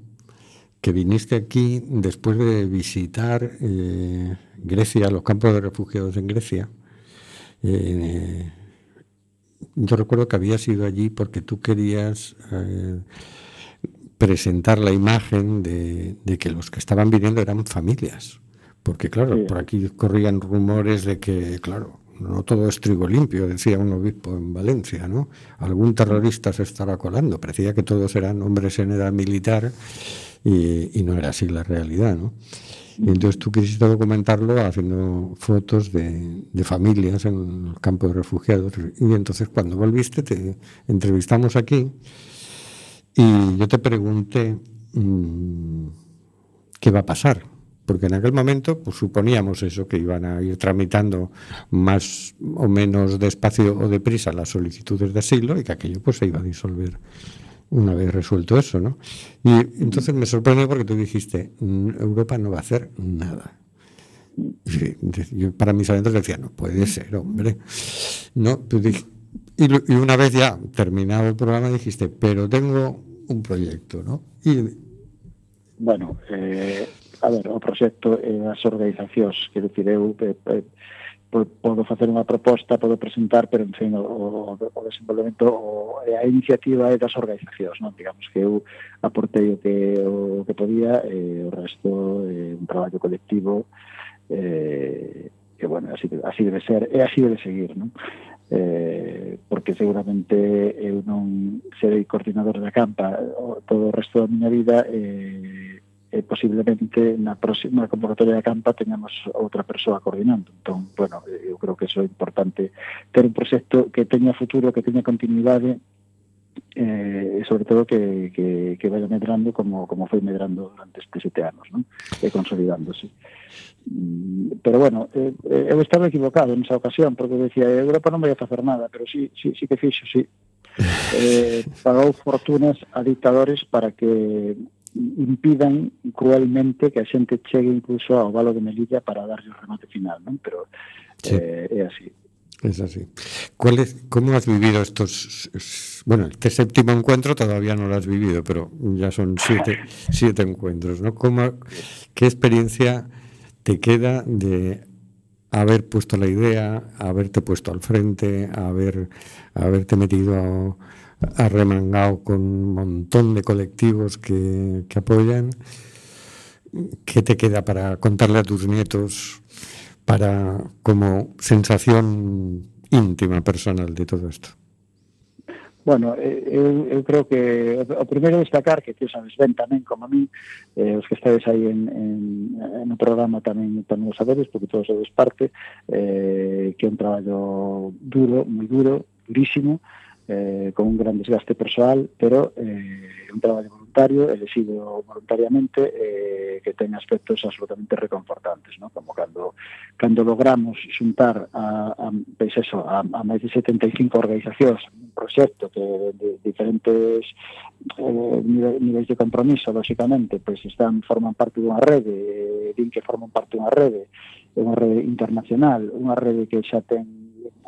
que viniste aquí después de visitar eh, Grecia, los campos de refugiados en Grecia. Eh, yo recuerdo que habías ido allí porque tú querías eh, presentar la imagen de, que los que estaban viniendo eran familias. Porque claro, por aquí corrían rumores de que, claro, no todo es trigo limpio, decía un obispo en Valencia, ¿no? Algún terrorista se estará colando. Parecía que todos eran hombres en edad militar y, no era así la realidad, ¿no? Y entonces tú quisiste documentarlo haciendo fotos de, familias en el campo de refugiados. Y entonces cuando volviste te entrevistamos aquí y yo te pregunté mm, qué va a pasar. Porque en aquel momento pues, suponíamos eso, que iban a ir tramitando más o menos despacio o deprisa las solicitudes de asilo y que aquello pues se iba a disolver una vez resuelto eso, ¿no? Y entonces me sorprendió porque tú dijiste, mm, Europa no va a hacer nada. Yo para mis adentros decía, no puede ser, hombre. No, y, una vez ya terminado el programa dijiste, pero tengo un proyecto, ¿no? Y, bueno, eh, a ver, o proxecto e as organizacións, que decir, eu eh, eh, podo facer unha proposta, podo presentar, pero, en fin, o, o, o desenvolvemento, o, a iniciativa é das organizacións, non? Digamos que eu aportei o que, o que podía, e o resto é un traballo colectivo, eh, que, bueno, así, así debe ser, e así debe seguir, non? Eh, porque seguramente eu non serei coordinador da campa todo o resto da miña vida eh, eh, posiblemente na próxima convocatoria da campa teñamos outra persoa coordinando. Entón, bueno, eh, eu creo que iso é importante ter un proxecto que teña futuro, que teña continuidade eh, e sobre todo que, que, que vaya medrando como, como foi medrando durante estes sete anos non? e consolidándose mm, pero bueno, eh, eh eu estaba equivocado nesa ocasión, porque decía eh, Europa non vai a facer nada, pero sí, sí, sí que fixo sí. Eh, pagou fortunas a dictadores para que impidan cruelmente que a xente chegue incluso ao valo de Melilla para darlle o remate final, non? Pero sí. eh, é así. Es así. ¿Cuál es, ¿Cómo has vivido estos... Bueno, este séptimo encuentro todavía no lo has vivido, pero ya son siete, siete encuentros, ¿no? ¿Cómo, ¿Qué experiencia te queda de haber puesto la idea, haberte puesto al frente, haber, haberte metido a, arremangado con un montón de colectivos que, que apoyan. ¿Qué te queda para contarle a tus nietos para como sensación íntima personal de todo esto? Bueno, eh, eu, eu creo que o primeiro destacar que ti sabes ben tamén como a mí, eh, os que estades aí en, en, no programa tamén tamén os sabedes, porque todos sodes parte, eh, que é un traballo duro, moi duro, durísimo, eh, con un gran desgaste persoal, pero eh, un traballo voluntario, elegido voluntariamente, eh, que ten aspectos absolutamente reconfortantes, ¿no? como cando, cando logramos xuntar a, a, pues eso, a, a máis de 75 organizacións un proxecto que de, de diferentes eh, niveis de compromiso, lógicamente, pois pues están, forman parte dunha rede, eh, din que forman parte dunha rede, unha rede internacional, unha rede que xa ten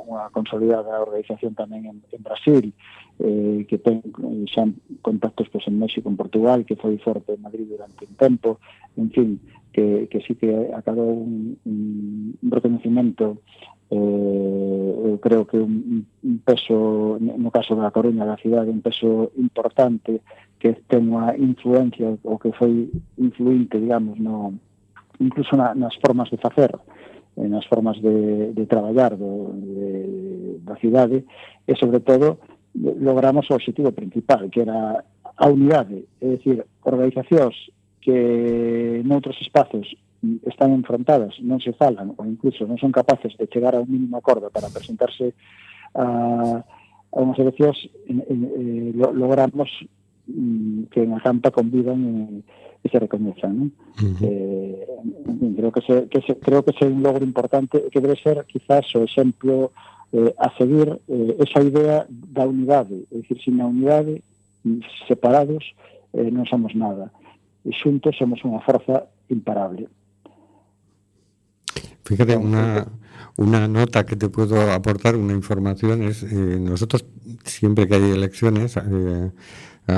unha consolidada organización tamén en, en Brasil, eh, que ten eh, xa contactos pois, en México, en Portugal, que foi forte en Madrid durante un tempo, en fin, que, que sí que acabou un, un reconocimento eh, eu creo que un, un peso, no caso da Coruña, da cidade, un peso importante que ten unha influencia ou que foi influinte, digamos, no, incluso na, nas formas de facer. Eh, en nas formas de, de traballar do, de, da cidade e, sobre todo, logramos o objetivo principal, que era a unidade, é dicir, organizacións que noutros espazos están enfrontadas, non se falan ou incluso non son capaces de chegar a un mínimo acordo para presentarse a, a unhas eleccións, eh, lo, logramos mm, que en a campa convivan eh, que se. Uh -huh. eh, creo que se, que se, creo que é un logro importante que debe ser quizás o exemplo eh, a seguir eh, esa idea da unidade, é dicir, sin a unidade separados eh, non somos nada e xuntos somos unha forza imparable. Fíjate, una, una nota que te puedo aportar, una información es, eh, nosotros siempre que hay elecciones, eh,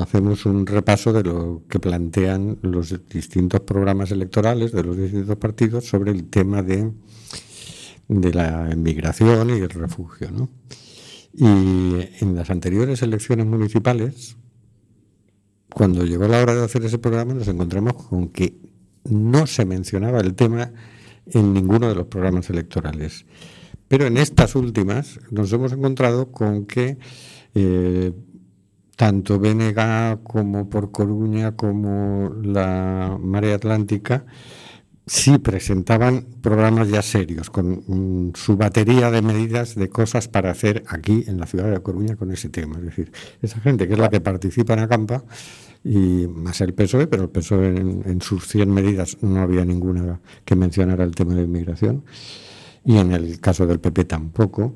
hacemos un repaso de lo que plantean los distintos programas electorales de los distintos partidos sobre el tema de, de la inmigración y el refugio. ¿no? Y en las anteriores elecciones municipales, cuando llegó la hora de hacer ese programa, nos encontramos con que no se mencionaba el tema en ninguno de los programas electorales. Pero en estas últimas nos hemos encontrado con que eh, tanto BNG como por Coruña como la Marea Atlántica sí presentaban programas ya serios, con su batería de medidas de cosas para hacer aquí en la ciudad de Coruña con ese tema. Es decir, esa gente que es la que participa en Acampa, y más el PSOE, pero el PSOE en, en sus 100 medidas no había ninguna que mencionara el tema de inmigración, y en el caso del PP tampoco.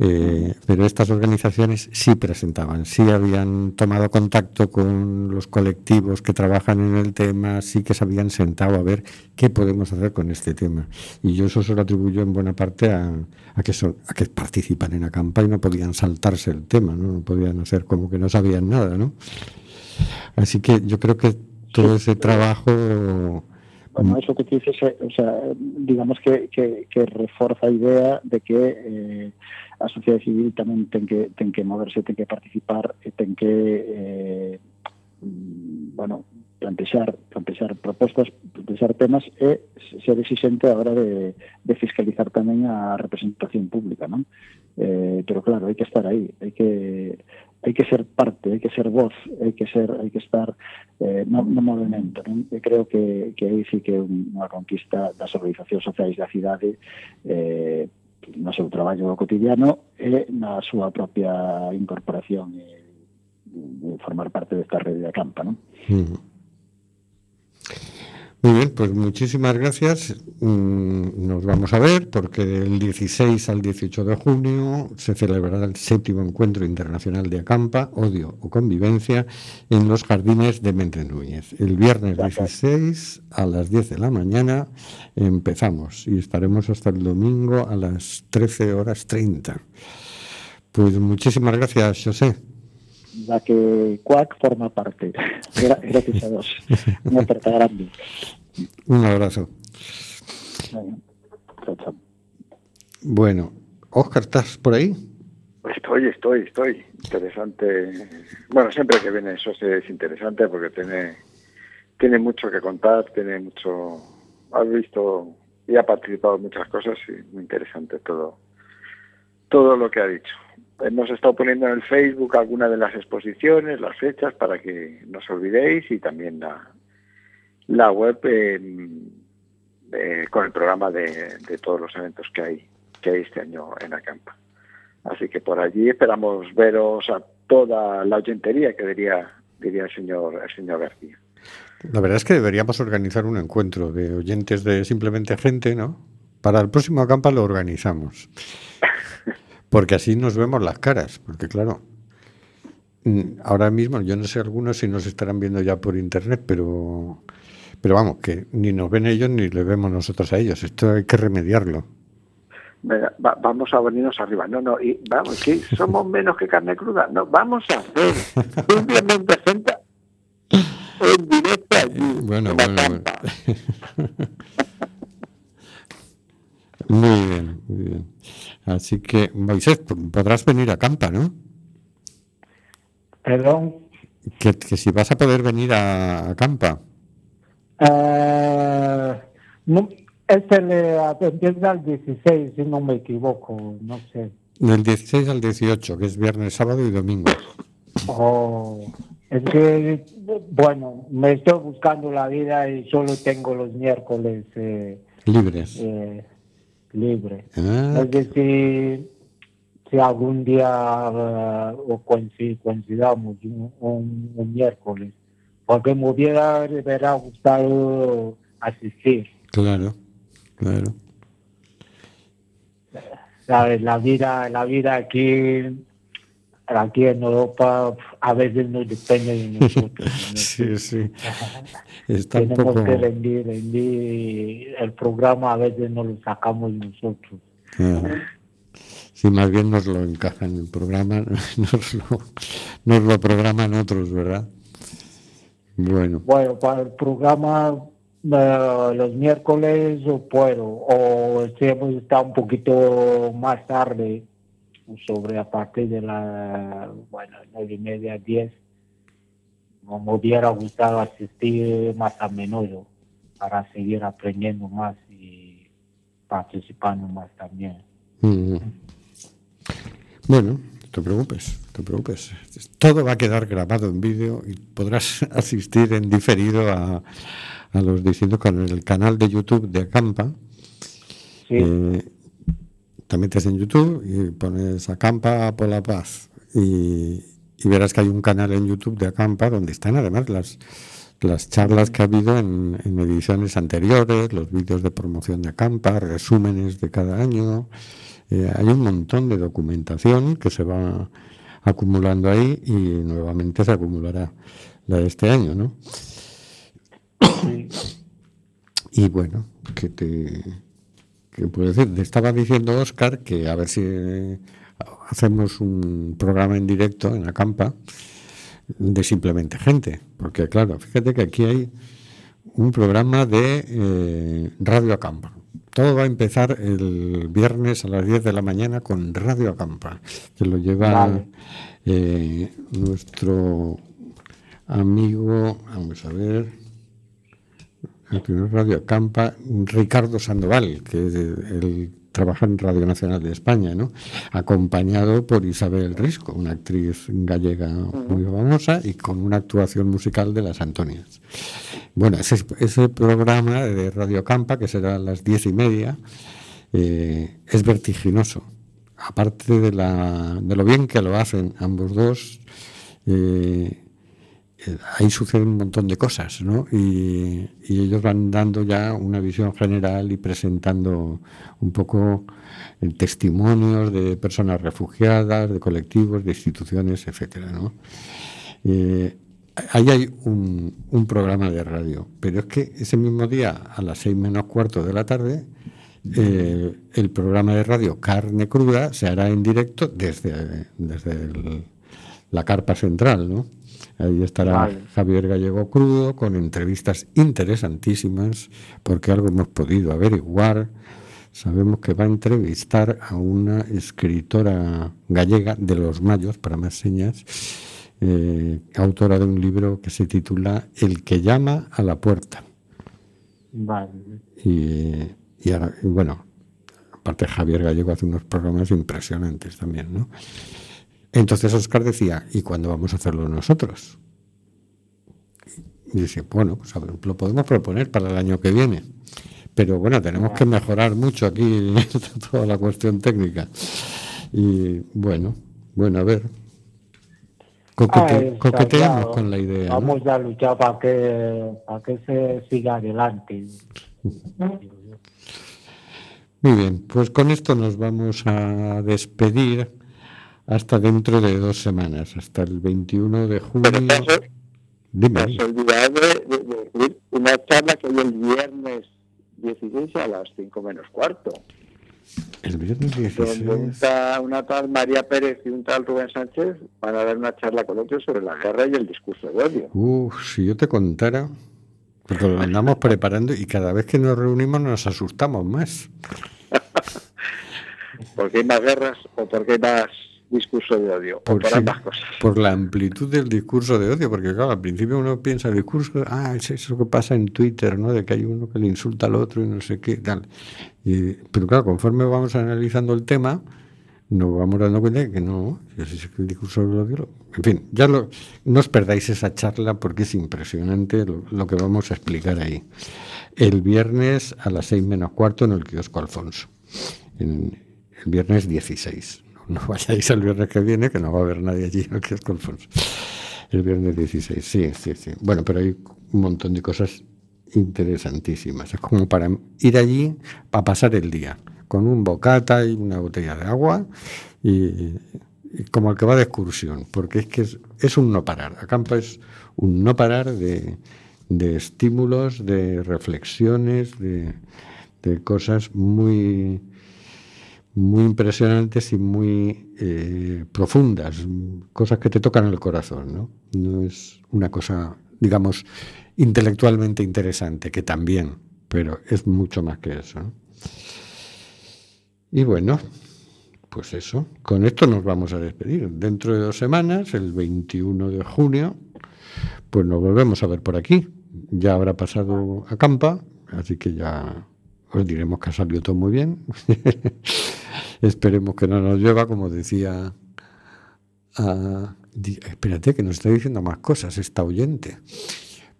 Eh, pero estas organizaciones sí presentaban, sí habían tomado contacto con los colectivos que trabajan en el tema, sí que se habían sentado a ver qué podemos hacer con este tema. Y yo eso se lo atribuyo en buena parte a, a que, son, a que participan en la campaña y no podían saltarse el tema, ¿no? no podían hacer como que no sabían nada. ¿no? Así que yo creo que todo ese trabajo Bueno, eso que dices, o sea, digamos que, que, que reforza a idea de que eh, a sociedade civil tamén ten que ten que moverse, ten que participar, ten que eh, mm, bueno, plantexar, plantexar propostas, plantexar temas e ser exigente a hora de, de fiscalizar tamén a representación pública, non? Eh, pero claro, hai que estar aí, hai que hai que ser parte, hai que ser voz, hai que ser, hai que estar eh, no, no movimento, non? E creo que, que aí sí que é unha conquista das organizacións sociais da cidade eh, no seu traballo cotidiano e na súa propia incorporación e, e formar parte desta rede de campa, non? Uh -huh. Muy bien, pues muchísimas gracias. Mm, nos vamos a ver porque del 16 al 18 de junio se celebrará el séptimo encuentro internacional de acampa, odio o convivencia en los jardines de Méndez Núñez. El viernes 16 a las 10 de la mañana empezamos y estaremos hasta el domingo a las 13 horas 30. Pues muchísimas gracias, José. La que CUAC forma parte. Gracias a vos. Una aperta grande. Un abrazo. Bueno, Oscar, ¿estás por ahí? Estoy, estoy, estoy. Interesante. Bueno, siempre que viene eso es interesante porque tiene, tiene mucho que contar, tiene mucho... Has visto y ha participado en muchas cosas y muy interesante todo todo lo que ha dicho. Hemos estado poniendo en el Facebook algunas de las exposiciones, las fechas, para que no os olvidéis y también la, la web eh, con el programa de, de, todos los eventos que hay, que hay este año en Acampa. Así que por allí esperamos veros a toda la oyentería que diría, diría el señor, el señor García. La verdad es que deberíamos organizar un encuentro de oyentes de simplemente gente, ¿no? Para el próximo acampa lo organizamos. Porque así nos vemos las caras, porque claro, mm, ahora mismo yo no sé algunos si nos estarán viendo ya por internet, pero pero vamos, que ni nos ven ellos ni le vemos nosotros a ellos. Esto hay que remediarlo. vamos a venirnos arriba. No, no, y vamos, que somos menos que carne cruda. No, vamos a hacer simplemente gente en directo allí. Bueno, bueno, bueno. Muy bien, muy bien. Así que, Moisés, podrás venir a Campa, ¿no? Perdón. Que, que si vas a poder venir a, a Campa. Eh, no, este le empieza al 16, si no me equivoco, no sé. Del 16 al 18, que es viernes, sábado y domingo. Oh, es que, bueno, me estoy buscando la vida y solo tengo los miércoles eh, libres. Eh, libres. Ah. Es decir, si algún día uh, o coincidamos un, un, un miércoles porque me hubiera, hubiera gustado asistir. Claro, claro. La vida, la vida aquí, aquí en Europa a veces no depende de nosotros. sí, sí. Tenemos que rendir, rendir el programa a veces no lo sacamos nosotros. Sí, más bien nos lo encajan el programa, nos lo, nos lo programan otros, ¿verdad? Bueno. Bueno, para el programa uh, los miércoles puedo, o si hemos estado un poquito más tarde, sobre a partir de la, bueno, nueve y media, diez, me hubiera gustado asistir más a menudo para seguir aprendiendo más y participando más también. Mm. Bueno, te preocupes, te preocupes. Todo va a quedar grabado en vídeo y podrás asistir en diferido a, a los distintos canales. El canal de YouTube de Acampa. Sí. Eh, te metes en YouTube y pones Acampa por la paz. Y, y, verás que hay un canal en YouTube de Acampa donde están además las, las charlas que ha habido en, en ediciones anteriores, los vídeos de promoción de Acampa, resúmenes de cada año. Eh, hay un montón de documentación que se va acumulando ahí y nuevamente se acumulará la de este año, ¿no? Y bueno, que te que puedo decir, te estaba diciendo Oscar que a ver si hacemos un programa en directo en la campa de simplemente gente, porque claro, fíjate que aquí hay un programa de eh, Radio Acampa, todo va a empezar el viernes a las 10 de la mañana con Radio Acampa, que lo lleva eh, nuestro amigo, vamos a ver, el primer Radio Acampa, Ricardo Sandoval, que el, trabaja en Radio Nacional de España, ¿no? acompañado por Isabel Risco, una actriz gallega muy famosa y con una actuación musical de las Antonias. Bueno, ese, ese programa de Radio Campa, que será a las diez y media, eh, es vertiginoso. Aparte de, la, de lo bien que lo hacen ambos dos, eh, ahí suceden un montón de cosas, ¿no? Y, ellos van dando ya una visión general y presentando un poco testimonios de personas refugiadas, de colectivos, de instituciones, etcétera, ¿no? ahí hay un, un, programa de radio, pero es que ese mismo día, a las seis menos cuarto de la tarde, eh, el programa de radio Carne Cruda se hará en directo desde, desde la carpa central, ¿no? Ahí estará vale. Javier Gallego Crudo con entrevistas interesantísimas, porque algo hemos podido averiguar. Sabemos que va a entrevistar a una escritora gallega de los mayos, para más señas, eh, autora de un libro que se titula El que llama a la puerta. Vale. Y, y, ahora, y bueno, Aparte, Javier Gallego hace unos programas impresionantes también, ¿no? Entonces Oscar decía, ¿y cuándo vamos a hacerlo nosotros? Y dice, bueno, pues a ver, lo podemos proponer para el año que viene. Pero bueno, tenemos que mejorar mucho aquí toda la cuestión técnica. Y bueno, bueno, a ver. Coquete, Ay, coqueteamos ya, con la idea. ¿no? Vamos a luchar para que, para que se siga adelante. Muy bien, pues con esto nos vamos a despedir hasta dentro de dos semanas, hasta el 21 de junio. Dime, de, de- de decir una charla que hay el viernes 16 a las 5 menos cuarto. el viernes Donde un 16. tal- una tal María Pérez y un tal Rubén Sánchez van a dar una charla coloquio sobre la guerra y el discurso de odio. Uf, si yo te contara, porque lo andamos preparando y cada vez que nos reunimos nos asustamos más. porque hay más guerras o porque hay más discurso de odio, o Por, por sí, ambas cosas. por la amplitud del discurso de odio, porque claro, al principio uno piensa el discurso, ah, es eso que pasa en Twitter, ¿no? De que hay uno que le insulta al otro y no sé qué, tal. Y- pero claro, conforme vamos analizando el tema, nos vamos dando cuenta de que no, es que el discurso del odio. En fin, ya lo, no os perdáis esa charla porque es impresionante lo, lo que vamos a explicar ahí. El viernes a las seis menos cuarto en el kiosco Alfonso. En, el viernes 16. No, vayáis el viernes que viene, que no va a haber nadie allí en el kiosco Alfonso. El viernes 16, sí, sí, sí. Bueno, pero hay un montón de cosas interesantísimas. Es como para ir allí para pasar el día, con un bocata y una botella de agua y, y como el que va de excursión, porque es que es, es un no parar. Acampa es un no parar de, de estímulos, de reflexiones, de, de cosas muy muy impresionantes y muy eh, profundas, cosas que te tocan el corazón, ¿no? No es una cosa, digamos, intelectualmente interesante, que también, pero es mucho más que eso. Y bueno, pues eso, con esto nos vamos a despedir. Dentro de dos semanas, el 21 de junio, pues nos volvemos a ver por aquí. Ya habrá pasado a Campa, así que ya os diremos que ha salido todo muy bien. Esperemos que no nos lleva, como decía. espérate, que nos está diciendo más cosas esta oyente.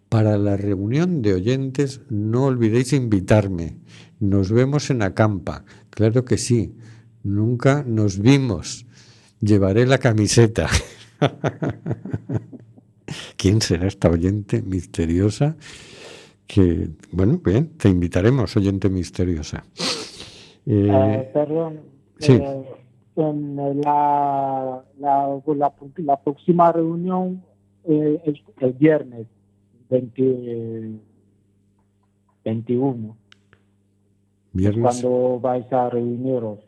Para la reunión de oyentes, no olvidéis invitarme. Nos vemos en Acampa. Claro que sí. Nunca nos vimos. Llevaré la camiseta. ¿Quién será esta oyente misteriosa? Que, bueno, bien, te invitaremos, oyente misteriosa. Eh, Eh, perdón. sí. eh, en la, la, la, la próxima reunión es el viernes 20, 21. viernes. Cuando vais a reuniros.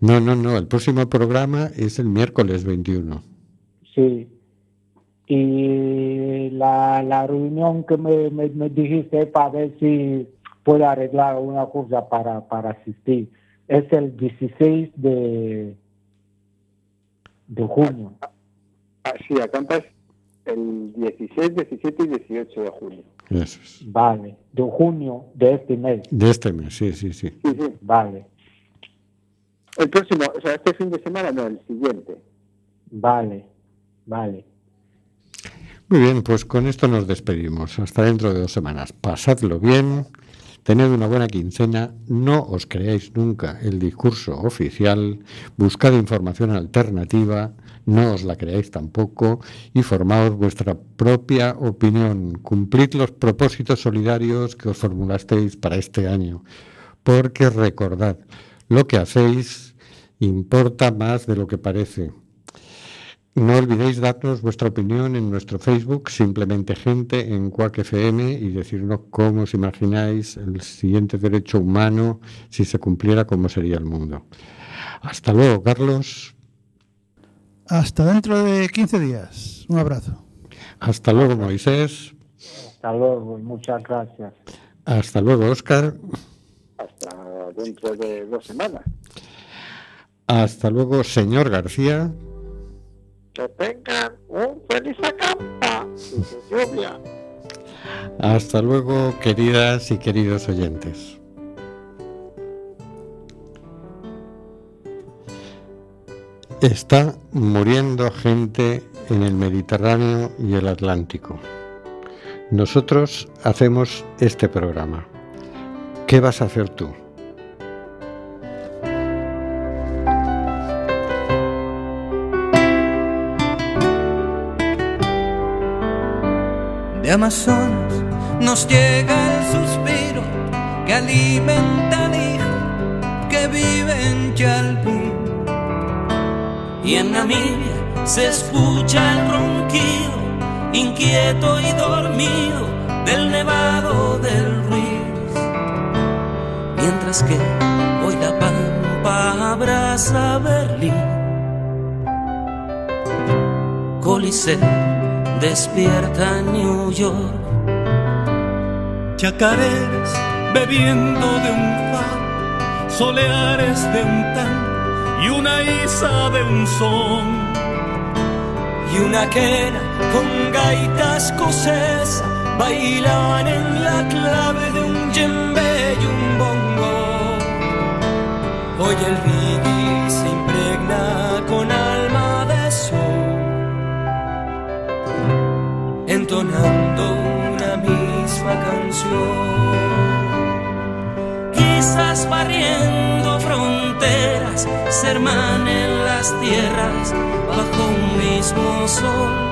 No, no, no. El próximo programa es el miércoles 21. Sí. Y la, la reunión que me, me, me dijiste para ver si puedo arreglar una cosa para, para asistir es el 16 de, de junio. Sí, acampa es el 16, 17 y 18 de junio. Eso es. Vale. De junio de este mes. De este mes, sí, sí, sí. Sí, sí. Vale. El próximo, o sea, este fin de semana no, el siguiente. Vale. Vale. Muy bien, pues con esto nos despedimos. Hasta dentro de dos semanas. Pasadlo bien, tened una buena quincena, no os creáis nunca el discurso oficial, buscad información alternativa, no os la creáis tampoco y formaos vuestra propia opinión. Cumplid los propósitos solidarios que os formulasteis para este año, porque recordad, lo que hacéis importa más de lo que parece. No olvidéis darnos vuestra opinión en nuestro Facebook, simplemente gente en Quack FM y decirnos cómo os imagináis el siguiente derecho humano si se cumpliera, cómo sería el mundo. Hasta luego, Carlos. Hasta dentro de 15 días. Un abrazo. Hasta luego, Moisés. Hasta luego y muchas gracias. Hasta luego, Óscar. Hasta dentro de dos semanas. Hasta luego, señor García. Que tengan un feliz acampa y lluvia. Hasta luego, queridas y queridos oyentes. Está muriendo gente en el Mediterráneo y el Atlántico. Nosotros hacemos este programa. ¿Qué vas a hacer tú? De Amazonas nos llega el suspiro que alimenta al hijo que vive en Chalpín. Y en Namibia se escucha el ronquido, inquieto y dormido, del nevado del Ruiz. Mientras que hoy la pampa abraza Berlín. Coliseo despierta New York. Chacareras bebiendo de un far, soleares de un tan y una isa de un son. Y una quena con gaitas escocesa bailan en la clave de un djembe y un bongo. Hoy el entonando una misma canción. Quizás barriendo fronteras, se hermanen las tierras bajo un mismo sol